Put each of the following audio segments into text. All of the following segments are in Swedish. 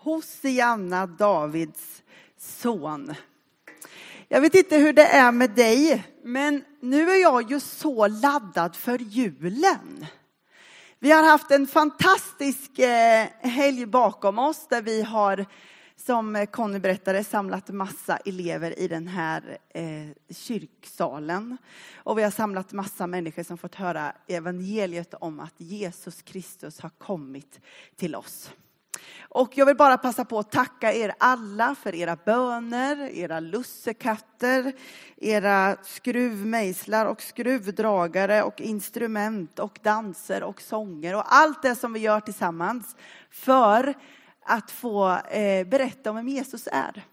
Hosianna, Davids son. Jag vet inte hur det är med dig, men nu är jag ju så laddad för julen. Vi har haft en fantastisk eh, helg bakom oss där vi har, som Conny berättade, samlat massa elever i den här eh, kyrksalen. Och vi har samlat massa människor som fått höra evangeliet om att Jesus Kristus har kommit till oss. Och jag vill bara passa på att tacka er alla för era böner, era lussekatter, era skruvmejslar och skruvdragare och instrument och danser och sånger och allt det som vi gör tillsammans för att få eh, berätta om vem Jesus är.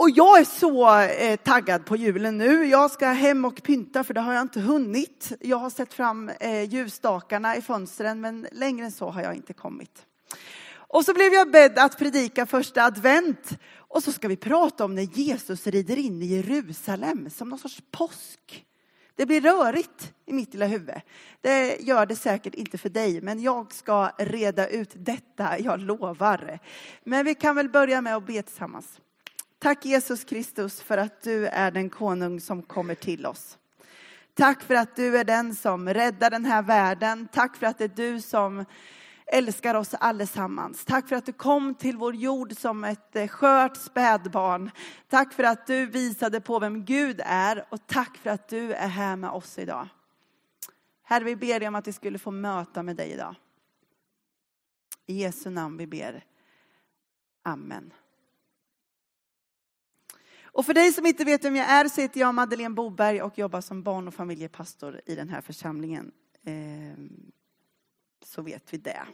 Och jag är så eh, taggad på julen nu. Jag ska hem och pynta för det har jag inte hunnit. Jag har sett fram eh, ljusstakarna i fönstren men längre än så har jag inte kommit. Och så blev jag bedd att predika första advent. Och så ska vi prata om när Jesus rider in i Jerusalem som någon sorts påsk. Det blir rörigt i mitt lilla huvud. Det gör det säkert inte för dig, men jag ska reda ut detta, jag lovar. Men vi kan väl börja med att be tillsammans. Tack Jesus Kristus för att du är den konung som kommer till oss. Tack för att du är den som räddar den här världen. Tack för att det är du som älskar oss allesammans. Tack för att du kom till vår jord som ett eh, skört spädbarn. Tack för att du visade på vem Gud är och tack för att du är här med oss idag. Herre, vi ber dig om att vi skulle få möta med dig idag. I Jesu namn vi ber. Amen. Och för dig som inte vet vem jag är så heter jag Madeleine Boberg och jobbar som barn och familjepastor i den här församlingen. Ehm, så vet vi det.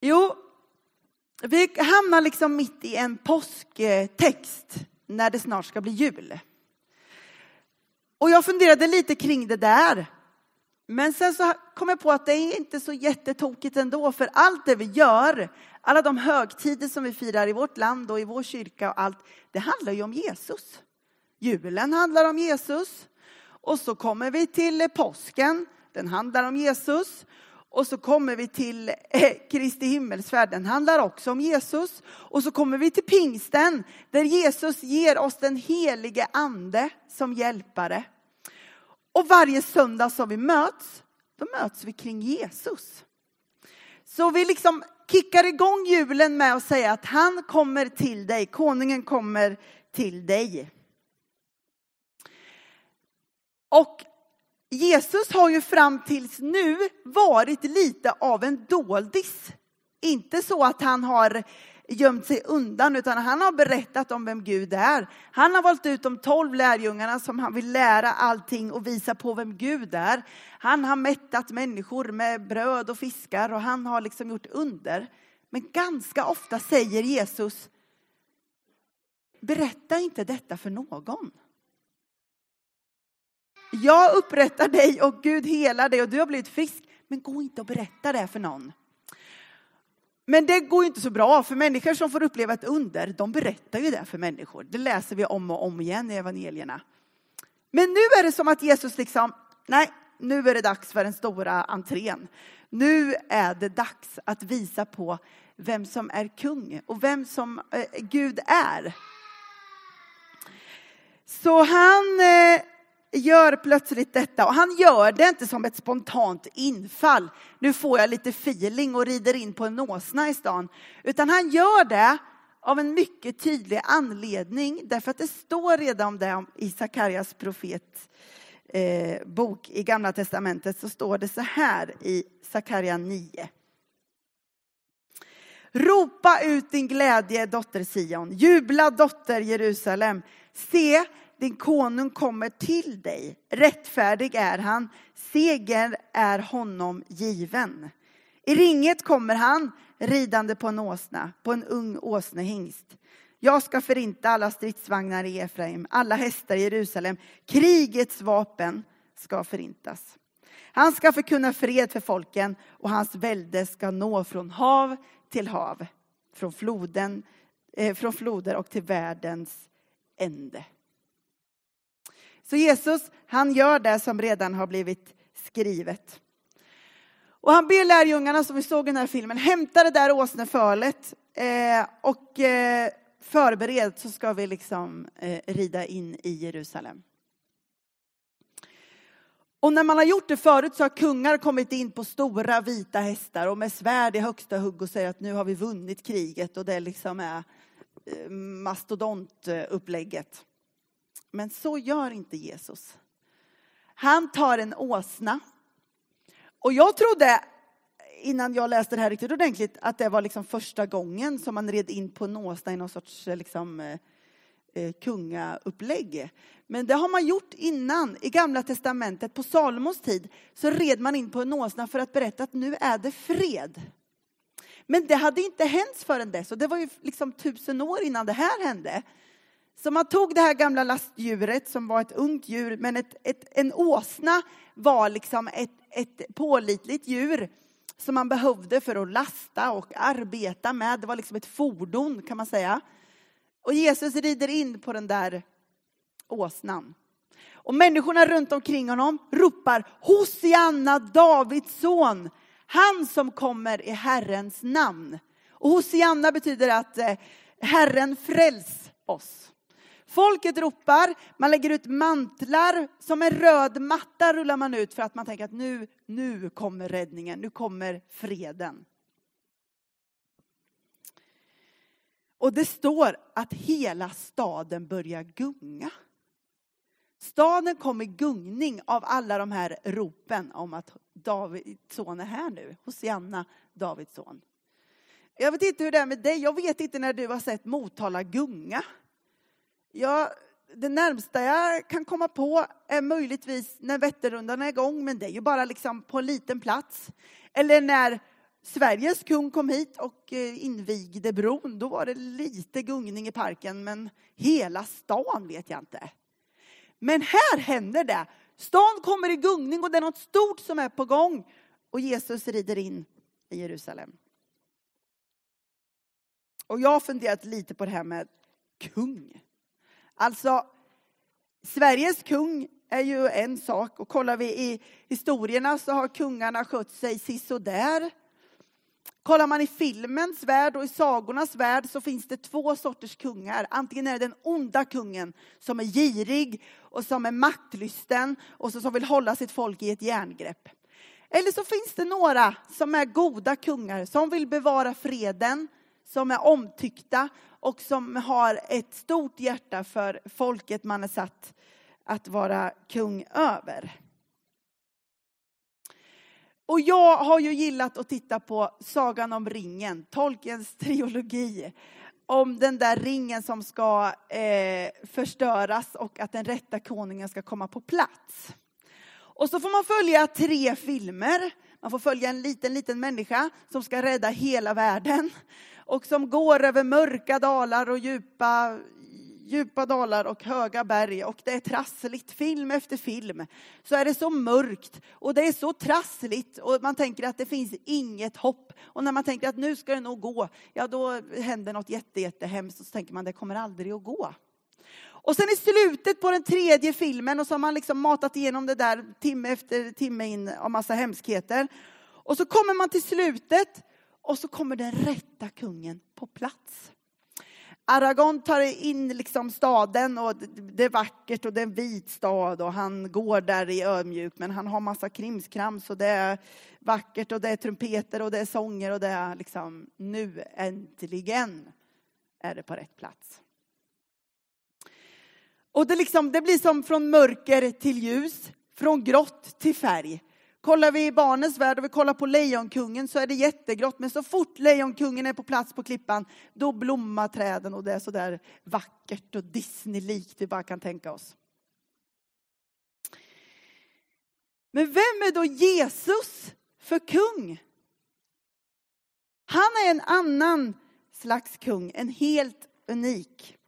Jo, vi hamnar liksom mitt i en påsktext när det snart ska bli jul. Och jag funderade lite kring det där. Men sen så kom jag på att det är inte så jättetokigt ändå, för allt det vi gör, alla de högtider som vi firar i vårt land och i vår kyrka och allt, det handlar ju om Jesus. Julen handlar om Jesus. Och så kommer vi till påsken den handlar om Jesus. Och så kommer vi till eh, Kristi himmelsfärd, den handlar också om Jesus. Och så kommer vi till pingsten, där Jesus ger oss den helige ande som hjälpare. Och varje söndag som vi möts, då möts vi kring Jesus. Så vi liksom kickar igång julen med att säga att han kommer till dig, konungen kommer till dig. Och Jesus har ju fram tills nu varit lite av en doldis. Inte så att han har gömt sig undan, utan han har berättat om vem Gud är. Han har valt ut de tolv lärjungarna som han vill lära allting och visa på vem Gud är. Han har mättat människor med bröd och fiskar och han har liksom gjort under. Men ganska ofta säger Jesus, berätta inte detta för någon. Jag upprättar dig och Gud helar dig och du har blivit frisk. Men gå inte och berätta det för någon. Men det går ju inte så bra, för människor som får uppleva ett under, de berättar ju det för människor. Det läser vi om och om igen i evangelierna. Men nu är det som att Jesus liksom, nej, nu är det dags för den stora entrén. Nu är det dags att visa på vem som är kung och vem som eh, Gud är. Så han eh, gör plötsligt detta och han gör det inte som ett spontant infall. Nu får jag lite feeling och rider in på en åsna i stan. Utan han gör det av en mycket tydlig anledning därför att det står redan om det i Sakarias profet eh, bok i Gamla Testamentet så står det så här i Sakaria 9. Ropa ut din glädje, dotter Sion. Jubla, dotter Jerusalem. Se, din konung kommer till dig. Rättfärdig är han, seger är honom given. I ringet kommer han, ridande på en åsna, på en ung åsnehingst. Jag ska förinta alla stridsvagnar i Efraim, alla hästar i Jerusalem. Krigets vapen ska förintas. Han ska förkunna fred för folken och hans välde ska nå från hav till hav, från, floden, eh, från floder och till världens ände. Så Jesus, han gör det som redan har blivit skrivet. Och han ber lärjungarna som vi såg i den här filmen, hämta det där åsnefölet eh, och eh, förbered så ska vi liksom eh, rida in i Jerusalem. Och när man har gjort det förut så har kungar kommit in på stora vita hästar och med svärd i högsta hugg och säger att nu har vi vunnit kriget och det liksom är eh, mastodontupplägget. Men så gör inte Jesus. Han tar en åsna. Och jag trodde innan jag läste det här riktigt ordentligt att det var liksom första gången som man red in på en åsna i någon sorts eh, liksom, eh, eh, kungaupplägg. Men det har man gjort innan. I Gamla Testamentet, på Salomos tid, så red man in på en åsna för att berätta att nu är det fred. Men det hade inte hänt förrän dess, och det var ju liksom tusen år innan det här hände. Så man tog det här gamla lastdjuret som var ett ungt djur, men ett, ett, en åsna var liksom ett, ett pålitligt djur som man behövde för att lasta och arbeta med. Det var liksom ett fordon kan man säga. Och Jesus rider in på den där åsnan. Och människorna runt omkring honom ropar Hosianna, Davids son, han som kommer i Herrens namn. Och Hosianna betyder att eh, Herren fräls oss. Folket ropar, man lägger ut mantlar, som en röd matta rullar man ut för att man tänker att nu, nu kommer räddningen, nu kommer freden. Och det står att hela staden börjar gunga. Staden kom i gungning av alla de här ropen om att Davids son är här nu. Hosianna, Davids son. Jag vet inte hur det är med dig. Jag vet inte när du har sett Motala gunga. Ja, det närmsta jag kan komma på är möjligtvis när Vätternrundan är igång, men det är ju bara liksom på en liten plats. Eller när Sveriges kung kom hit och eh, invigde bron, då var det lite gungning i parken, men hela stan vet jag inte. Men här händer det. Stan kommer i gungning och det är något stort som är på gång. Och Jesus rider in i Jerusalem. Och jag har funderat lite på det här med kung. Alltså, Sveriges kung är ju en sak och kollar vi i historierna så har kungarna skött sig sisådär. Kollar man i filmens värld och i sagornas värld så finns det två sorters kungar. Antingen är det den onda kungen som är girig och som är maktlysten och som vill hålla sitt folk i ett järngrepp. Eller så finns det några som är goda kungar som vill bevara freden, som är omtyckta och som har ett stort hjärta för folket man är satt att vara kung över. Och jag har ju gillat att titta på Sagan om ringen, Tolkiens trilogi. Om den där ringen som ska eh, förstöras och att den rätta konungen ska komma på plats. Och så får man följa tre filmer. Man får följa en liten, liten människa som ska rädda hela världen och som går över mörka dalar och djupa, djupa dalar och höga berg och det är trassligt. Film efter film så är det så mörkt och det är så trassligt och man tänker att det finns inget hopp. Och när man tänker att nu ska det nog gå, ja då händer något jätte, jättehemskt och så tänker man det kommer aldrig att gå. Och sen i slutet på den tredje filmen och så har man liksom matat igenom det där timme efter timme in av massa hemskheter. Och så kommer man till slutet och så kommer den rätta kungen på plats. Aragon tar in liksom staden och det är vackert och det är en vit stad och han går där i ödmjuk, men han har massa krimskrams och det är vackert och det är trumpeter och det är sånger och det är liksom nu äntligen är det på rätt plats. Och det, liksom, det blir som från mörker till ljus, från grått till färg. Kollar vi i barnens värld och vi kollar på Lejonkungen så är det jättegrått. Men så fort Lejonkungen är på plats på klippan, då blommar träden och det är så där vackert och Disney-likt vi bara kan tänka oss. Men vem är då Jesus för kung? Han är en annan slags kung, en helt unik.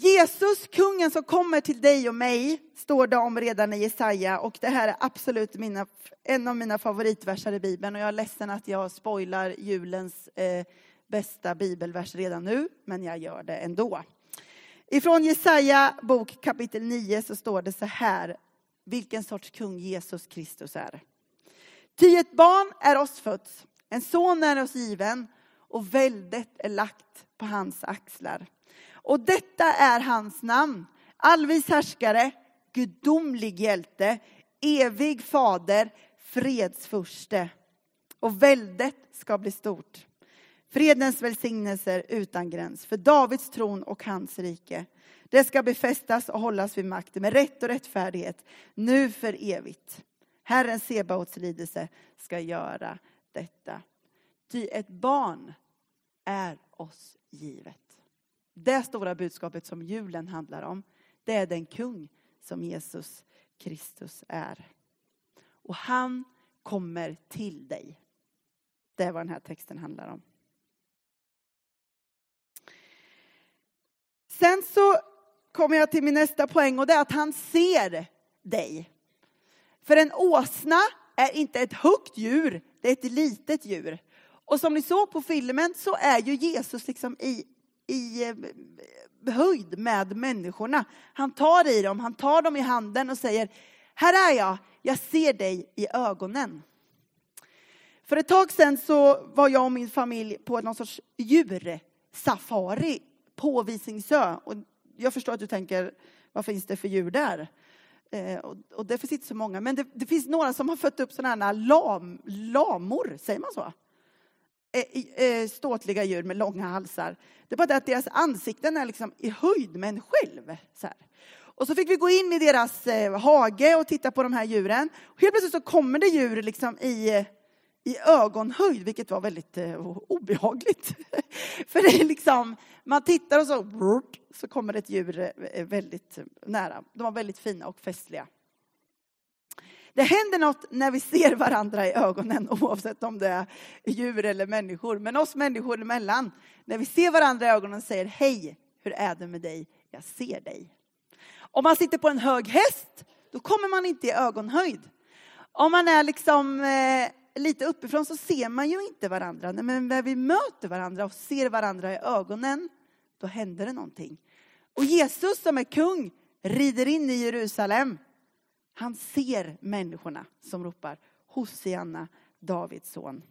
Jesus, kungen som kommer till dig och mig, står det om redan i Jesaja och det här är absolut mina, en av mina favoritverser i Bibeln och jag är ledsen att jag spoilar julens eh, bästa bibelvers redan nu, men jag gör det ändå. Ifrån Jesaja bok kapitel 9 så står det så här, vilken sorts kung Jesus Kristus är. Ty ett barn är oss fötts, en son är oss given och väldet är lagt på hans axlar. Och detta är hans namn, allvis härskare, gudomlig hjälte, evig fader, fredsfurste. Och väldet ska bli stort. Fredens välsignelser utan gräns för Davids tron och hans rike. Det ska befästas och hållas vid makten med rätt och rättfärdighet, nu för evigt. Herren Sebaots lidelse ska göra detta. Ty ett barn är oss givet. Det stora budskapet som julen handlar om, det är den kung som Jesus Kristus är. Och han kommer till dig. Det är vad den här texten handlar om. Sen så kommer jag till min nästa poäng och det är att han ser dig. För en åsna är inte ett högt djur, det är ett litet djur. Och som ni såg på filmen så är ju Jesus liksom i, i eh, höjd med människorna. Han tar i dem, han tar dem i handen och säger, här är jag, jag ser dig i ögonen. För ett tag sedan så var jag och min familj på någon sorts djursafari på Visingsö. Och jag förstår att du tänker, vad finns det för djur där? Eh, och, och, det finns inte så många, men det, det finns några som har fött upp sådana här lam, lamor, säger man så? Eh, eh, ståtliga djur med långa halsar. Det är bara det att deras ansikten är liksom i höjd med en själv. Så här. Och så fick vi gå in i deras eh, hage och titta på de här djuren. Och helt plötsligt så kommer det djur liksom i i ögonhöjd, vilket var väldigt obehagligt. För det är liksom, man tittar och så, så kommer ett djur väldigt nära. De var väldigt fina och festliga. Det händer något när vi ser varandra i ögonen, oavsett om det är djur eller människor. Men oss människor emellan, när vi ser varandra i ögonen och säger hej, hur är det med dig? Jag ser dig. Om man sitter på en hög häst, då kommer man inte i ögonhöjd. Om man är liksom eh, lite uppifrån så ser man ju inte varandra. Men när vi möter varandra och ser varandra i ögonen, då händer det någonting. Och Jesus som är kung rider in i Jerusalem. Han ser människorna som ropar Hosianna, Davids son.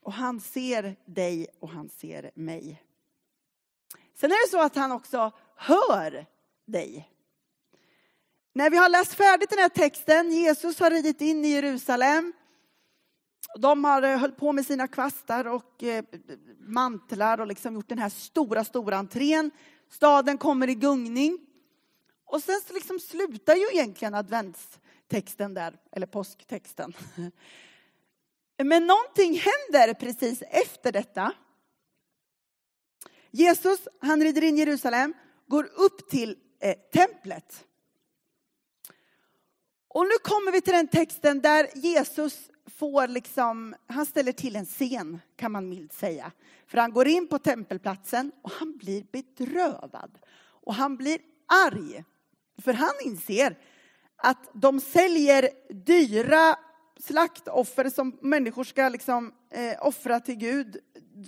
Och han ser dig och han ser mig. Sen är det så att han också hör dig. När vi har läst färdigt den här texten, Jesus har ridit in i Jerusalem. De har eh, hållit på med sina kvastar och eh, mantlar och liksom gjort den här stora, stora entrén. Staden kommer i gungning. Och sen så liksom slutar ju egentligen adventstexten där, eller påsktexten. Men någonting händer precis efter detta. Jesus, han rider in i Jerusalem, går upp till eh, templet. Och nu kommer vi till den texten där Jesus får liksom, han ställer till en scen kan man milt säga. För han går in på tempelplatsen och han blir bedrövad. Och han blir arg. För han inser att de säljer dyra slaktoffer som människor ska liksom, eh, offra till Gud.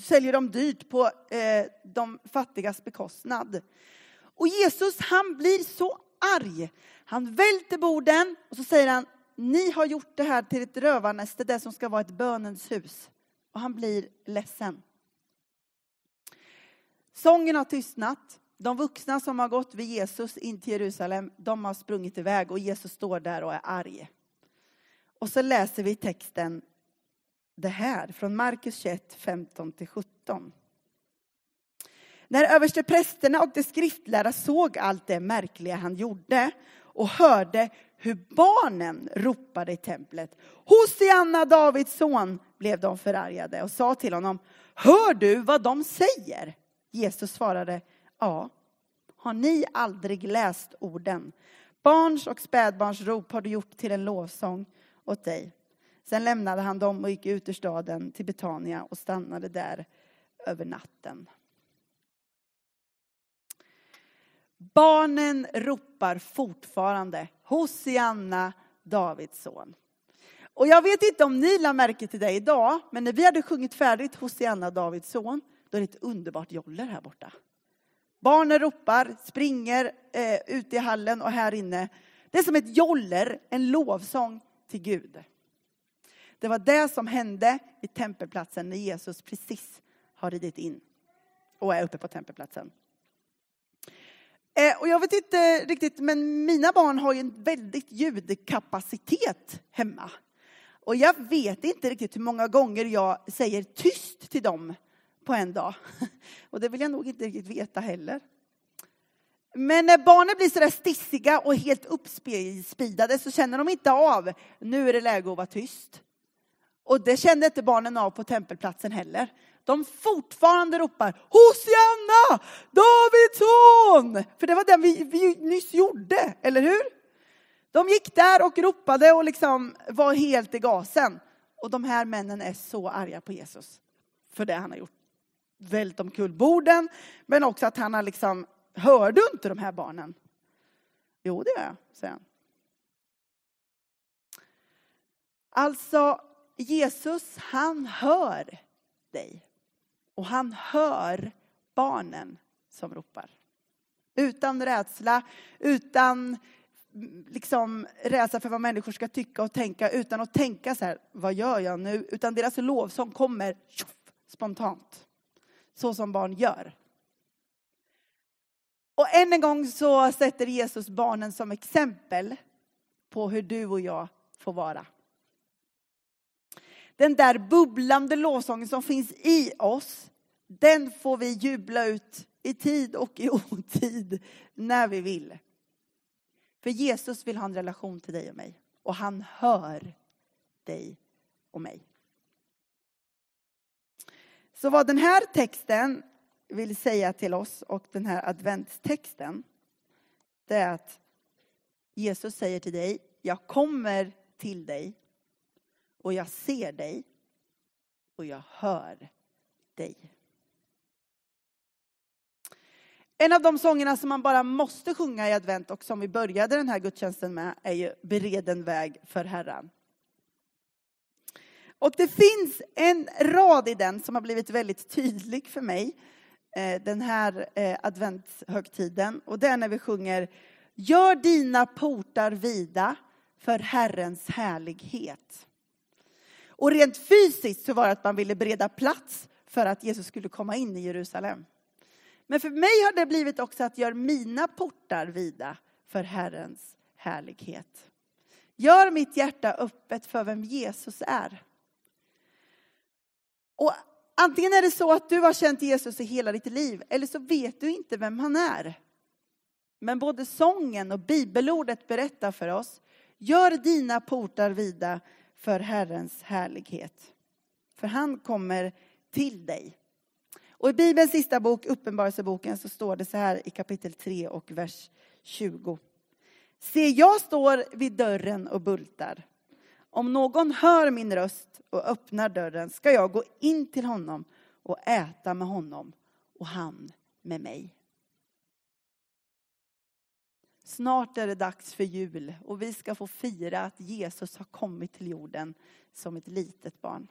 Säljer de dyrt på eh, de fattigas bekostnad. Och Jesus han blir så arg. Han välter borden och så säger han, ni har gjort det här till ett rövarnäste, det som ska vara ett bönens hus. Och han blir ledsen. Sången har tystnat. De vuxna som har gått vid Jesus in till Jerusalem, de har sprungit iväg och Jesus står där och är arg. Och så läser vi texten det här från Markus 21, 15-17. När översteprästerna och de skriftlärda såg allt det märkliga han gjorde och hörde hur barnen ropade i templet. Hosianna, Davids son, blev de förargade och sa till honom, hör du vad de säger? Jesus svarade, ja. Har ni aldrig läst orden? Barns och spädbarns rop har du gjort till en lovsång åt dig. Sen lämnade han dem och gick ut ur staden till Betania och stannade där över natten. Barnen ropar fortfarande Hosianna, Davids son. Och jag vet inte om ni lade märke till det idag, men när vi hade sjungit färdigt Hosianna, Davids son, då är det ett underbart joller här borta. Barnen ropar, springer eh, ut i hallen och här inne. Det är som ett joller, en lovsång till Gud. Det var det som hände i tempelplatsen när Jesus precis har ridit in och är uppe på tempelplatsen. Eh, och jag vet inte riktigt, men mina barn har ju en väldigt ljudkapacitet hemma. Och jag vet inte riktigt hur många gånger jag säger tyst till dem på en dag. Och det vill jag nog inte riktigt veta heller. Men när barnen blir sådär stissiga och helt uppspidade så känner de inte av, nu är det läge att vara tyst. Och det kände inte barnen av på tempelplatsen heller. De fortfarande ropar Hosianna, Davids son! För det var den vi, vi nyss gjorde, eller hur? De gick där och ropade och liksom var helt i gasen. Och de här männen är så arga på Jesus för det han har gjort. Vält omkull borden, men också att han har liksom, hör du inte de här barnen? Jo, det gör jag, säger han. Alltså, Jesus, han hör dig. Och han hör barnen som ropar. Utan rädsla, utan mm, liksom rädsla för vad människor ska tycka och tänka, utan att tänka så här, vad gör jag nu? Utan deras lovsång kommer tjoff, spontant. Så som barn gör. Och än en gång så sätter Jesus barnen som exempel på hur du och jag får vara. Den där bubblande lovsången som finns i oss, den får vi jubla ut i tid och i otid när vi vill. För Jesus vill ha en relation till dig och mig. Och han hör dig och mig. Så vad den här texten vill säga till oss och den här adventstexten, det är att Jesus säger till dig, jag kommer till dig och jag ser dig och jag hör dig. En av de sångerna som man bara måste sjunga i advent och som vi började den här gudstjänsten med är ju Bereden väg för Herren. Och det finns en rad i den som har blivit väldigt tydlig för mig eh, den här eh, adventshögtiden. Och det är när vi sjunger Gör dina portar vida för Herrens härlighet. Och rent fysiskt så var det att man ville bereda plats för att Jesus skulle komma in i Jerusalem. Men för mig har det blivit också att göra mina portar vida för Herrens härlighet. Gör mitt hjärta öppet för vem Jesus är. Och antingen är det så att du har känt Jesus i hela ditt liv, eller så vet du inte vem han är. Men både sången och bibelordet berättar för oss, gör dina portar vida för Herrens härlighet. För han kommer till dig. Och i Bibelns sista bok, Uppenbarelseboken, så står det så här i kapitel 3 och vers 20. Se, jag står vid dörren och bultar. Om någon hör min röst och öppnar dörren ska jag gå in till honom och äta med honom och han med mig. Snart är det dags för jul och vi ska få fira att Jesus har kommit till jorden som ett litet barn.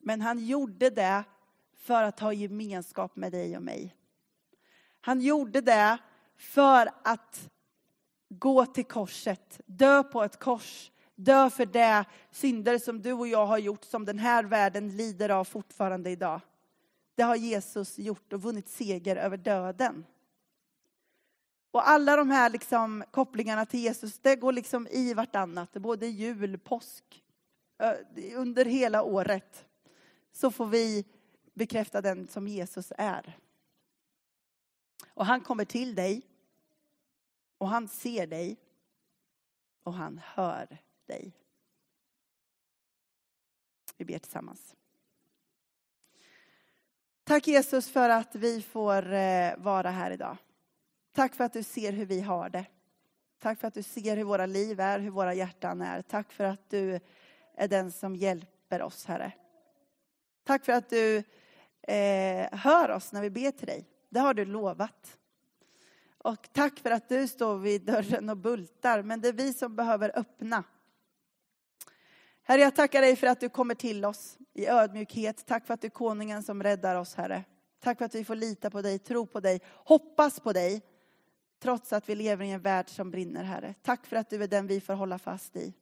Men han gjorde det för att ha gemenskap med dig och mig. Han gjorde det för att gå till korset, dö på ett kors, dö för det synder som du och jag har gjort, som den här världen lider av fortfarande idag. Det har Jesus gjort och vunnit seger över döden. Och alla de här liksom kopplingarna till Jesus, det går liksom i vartannat. Både jul, påsk, under hela året så får vi bekräfta den som Jesus är. Och han kommer till dig. Och han ser dig. Och han hör dig. Vi ber tillsammans. Tack Jesus för att vi får eh, vara här idag. Tack för att du ser hur vi har det. Tack för att du ser hur våra liv är, hur våra hjärtan är. Tack för att du är den som hjälper oss, Herre. Tack för att du eh, hör oss när vi ber till dig. Det har du lovat. Och tack för att du står vid dörren och bultar, men det är vi som behöver öppna. Herre, jag tackar dig för att du kommer till oss i ödmjukhet. Tack för att du är konungen som räddar oss, Herre. Tack för att vi får lita på dig, tro på dig, hoppas på dig. Trots att vi lever i en värld som brinner, Herre. Tack för att du är den vi får hålla fast i.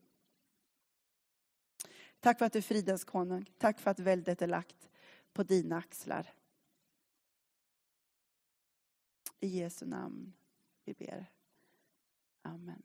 Tack för att du är fridens konung. Tack för att väldet är lagt på dina axlar. I Jesu namn vi ber. Amen.